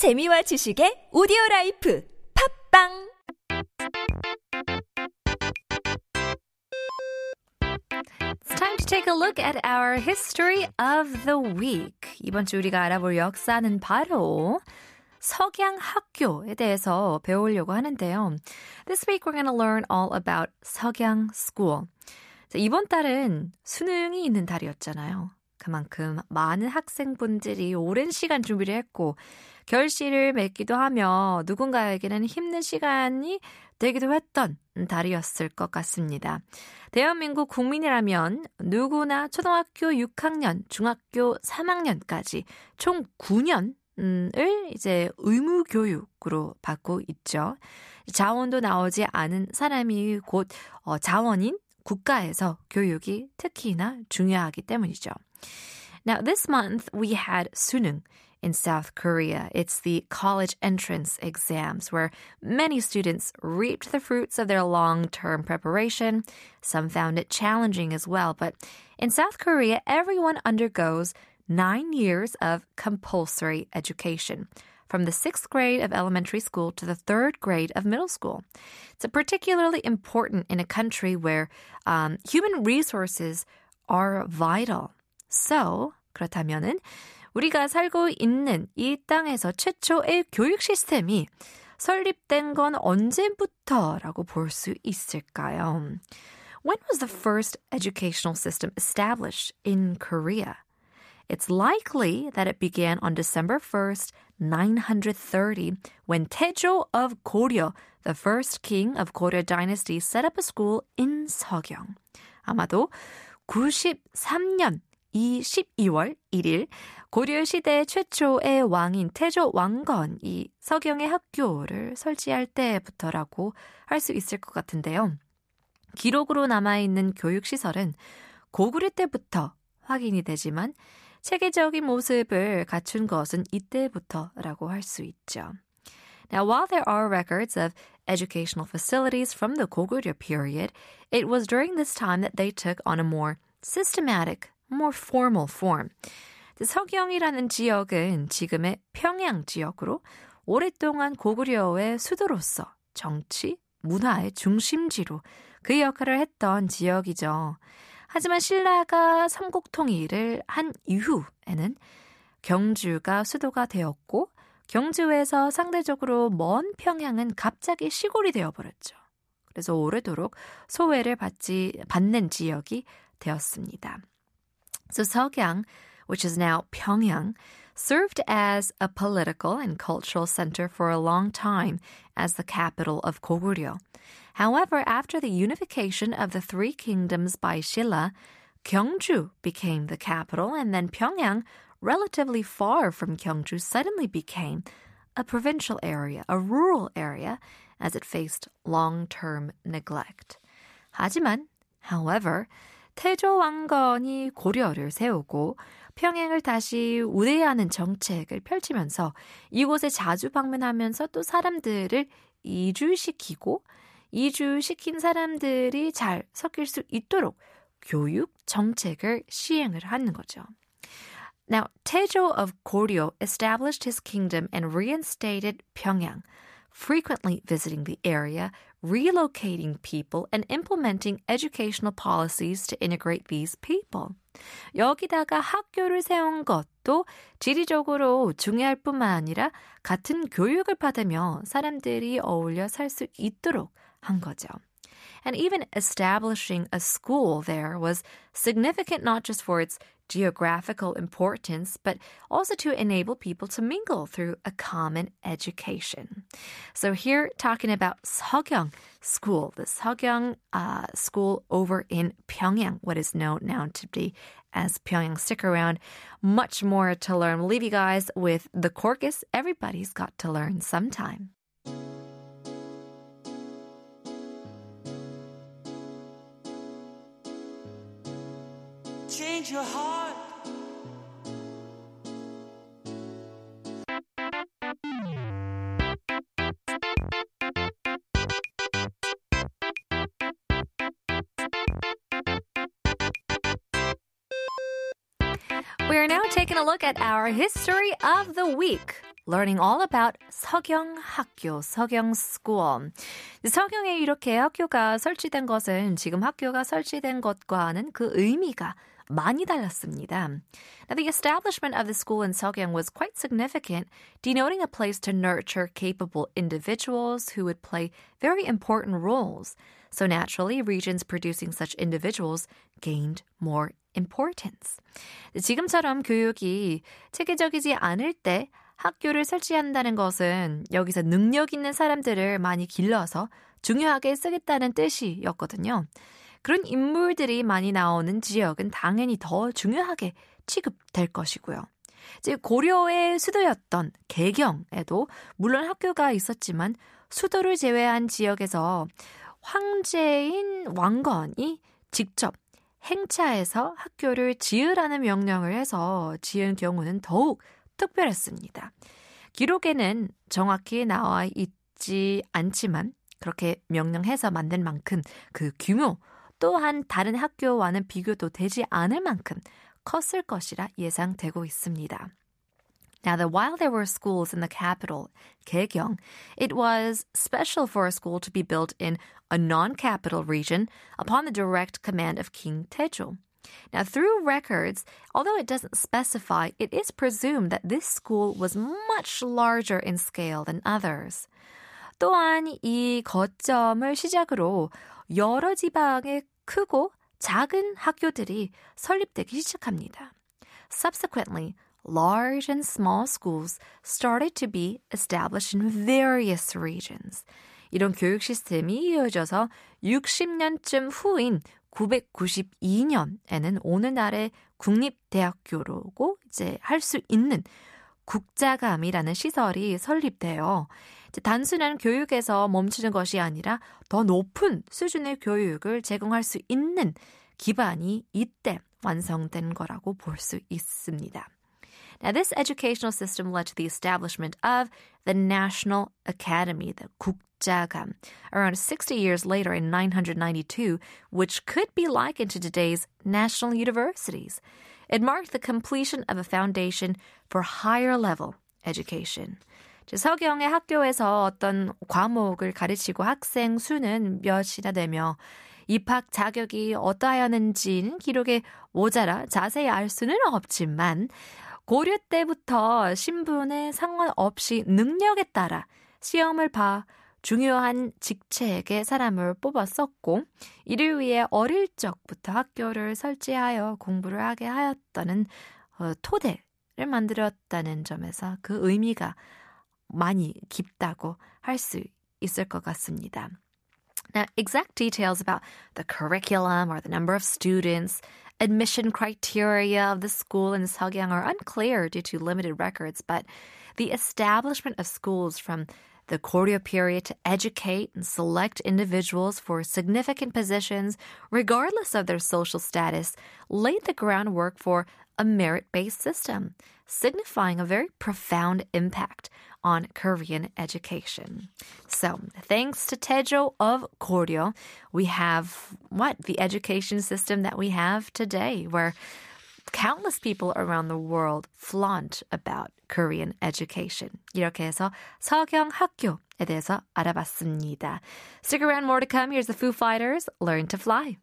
재미와 지식의 오디오 라이프 팟빵 It's time to take a look at our history of the week. 이번 주 우리가 알아볼 역사는 바로 서경학교에 대해서 배우려고 하는데요. This week we're going to learn all about 서경 School. 자, 이번 달은 수능이 있는 달이었잖아요. 그만큼 많은 학생분들이 오랜 시간 준비를 했고 결실을 맺기도 하며 누군가에게는 힘든 시간이 되기도 했던 달이었을 것 같습니다. 대한민국 국민이라면 누구나 초등학교 6학년, 중학교 3학년까지 총 9년 을 이제 의무 교육으로 받고 있죠. 자원도 나오지 않은 사람이 곧 어, 자원인 국가에서 교육이 특히나 중요하기 때문이죠. Now, this month we had Sunung in South Korea. It's the college entrance exams where many students reaped the fruits of their long term preparation. Some found it challenging as well. But in South Korea, everyone undergoes nine years of compulsory education. From the sixth grade of elementary school to the third grade of middle school. It's particularly important in a country where um, human resources are vital. So, 그렇다면은 우리가 살고 있는 이 땅에서 최초의 교육 시스템이 설립된 건 언제부터라고 볼 수 있을까요? When was the first educational system established in Korea? It's likely that it began on December 1st, 930, when Taejo of Goryeo, the first king of Goryeo dynasty, set up a school in Seogyeong. 아마도 93년 이 12월 1일 고려 시대 최초의 왕인 태조 왕건이 서경의 학교를 설치할 때부터라고 할 수 있을 것 같은데요. 기록으로 남아있는 교육시설은 고구려 때부터 확인이 되지만 체계적인 모습을 갖춘 것은 이때부터라고 할 수 있죠. Now, while there are records of educational facilities from the Goguryeo period, it was during this time that they took on a more systematic, more formal form. 서경이라는 지역은 지금의 평양 지역으로 오랫동안 고구려의 수도로서 정치, 문화의 중심지로 그 역할을 했던 지역이죠. 하지만 신라가 삼국 통일을 한 이후에는 경주가 수도가 되었고 경주에서 상대적으로 먼 평양은 갑자기 시골이 되어버렸죠. 그래서 오래도록 소외를 받지 받는 지역이 되었습니다. So 석양 which is now Pyongyang, served as a political and cultural center for a long time as the capital of Goguryeo. However, after the unification of the three kingdoms by Shilla, Gyeongju became the capital, and then Pyongyang, relatively far from Gyeongju, suddenly became a provincial area, a rural area, as it faced long-term neglect. 하지만, however, 태조 왕건이 고려를 세우고 평양을 다시 우대하는 정책을 펼치면서 이곳에 자주 방문하면서 또 사람들을 이주시키고 이주시킨 사람들이 잘 섞일 수 있도록 교육 정책을 시행을 하는 거죠. Now, Taejo of Goryeo established his kingdom and reinstated Pyongyang, frequently visiting the area, relocating people, and implementing educational policies to integrate these people. 여기다가 학교를 세운 것도 지리적으로 중요할 뿐만 아니라 같은 교육을 받으며 사람들이 어울려 살 수 있도록 한 거죠. And even establishing a school there was significant not just for its geographical importance, but also to enable people to mingle through a common education. So here, talking about Seogyeong School, the Seogyeong uh, School over in Pyongyang, what is known now to be as Pyongyang. Stick around, much more to learn. We'll leave you guys with the Corcus. Everybody's got to learn sometime. Change your heart. We are now taking a look at our history of the week. learning all about 서경 학교, 서경 school. 서경에 이렇게 학교가 설치된 것은 지금 학교가 설치된 것과는 그 의미가 많이 달랐습니다. Now, the establishment of the school in Seogyang was quite significant, denoting a place to nurture capable individuals who would play very important roles. So naturally, regions producing such individuals gained more importance. 지금처럼 교육이 체계적이지 않을 때 학교를 설치한다는 것은 여기서 능력 있는 사람들을 많이 길러서 중요하게 쓰겠다는 뜻이었거든요. 그런 인물들이 많이 나오는 지역은 당연히 더 중요하게 취급될 것이고요. 이제 고려의 수도였던 개경에도 물론 학교가 있었지만 수도를 제외한 지역에서 황제인 왕건이 직접 행차해서 학교를 지으라는 명령을 해서 지은 경우는 더욱 특별했습니다. 기록에는 정확히 나와 있지 않지만 그렇게 명령해서 만든 만큼 그 규모 또한 다른 학교와는 비교도 되지 않을 만큼 컸을 것이라 예상되고 있습니다. Now, that while there were schools in the capital, Kaegyong, it was special for a school to be built in a non-capital region upon the direct command of King Taejo. Now, through records, although it doesn't specify, it is presumed that this school was much larger in scale than others. 또한 이 거점을 시작으로 여러 지방의 크고 작은 학교들이 설립되기 시작합니다. Subsequently, large and small schools started to be established in various regions. 이런 교육 시스템이 이어져서 60년쯤 후인 992년에는 오늘날의 국립대학교로고 이제 할 수 있는 국자감이라는 시설이 설립돼요. 단순한 교육에서 멈추는 것이 아니라 더 높은 수준의 교육을 제공할 수 있는 기반이 이때 완성된 거라고 볼 수 있습니다. Now, this educational system led to the establishment of the National Academy, the 국자감, around 60 years later in 992, which could be likened to today's national universities. It marked the completion of a foundation for higher level education. 서경의 학교에서 어떤 과목을 가르치고 학생 수는 몇이나 되며 입학 자격이 어떠하였는지는 기록에 모자라 자세히 알 수는 없지만 고려 때부터 신분에 상관없이 능력에 따라 시험을 봐 중요한 직책의 사람을 뽑았었고 이를 위해 어릴 적부터 학교를 설치하여 공부를 하게 하였다는 어, 토대를 만들었다는 점에서 그 의미가 많이 깊다고 할 수 있을 것 같습니다. Now, exact details about the curriculum or the number of students, admission criteria of the school in Seogyang are unclear due to limited records, but the establishment of schools from the Korea period to educate and select individuals for significant positions, regardless of their social status, laid the groundwork for a merit based system, signifying a very profound impact on Korean education. So, thanks to Tejo of Koryo, we have what? The education system that we have today, where countless people around the world flaunt about Korean education. 이렇게 해서 서경 학교에 대해서 알아봤습니다. Stick around, more to come. Here's the Foo Fighters, Learn to Fly.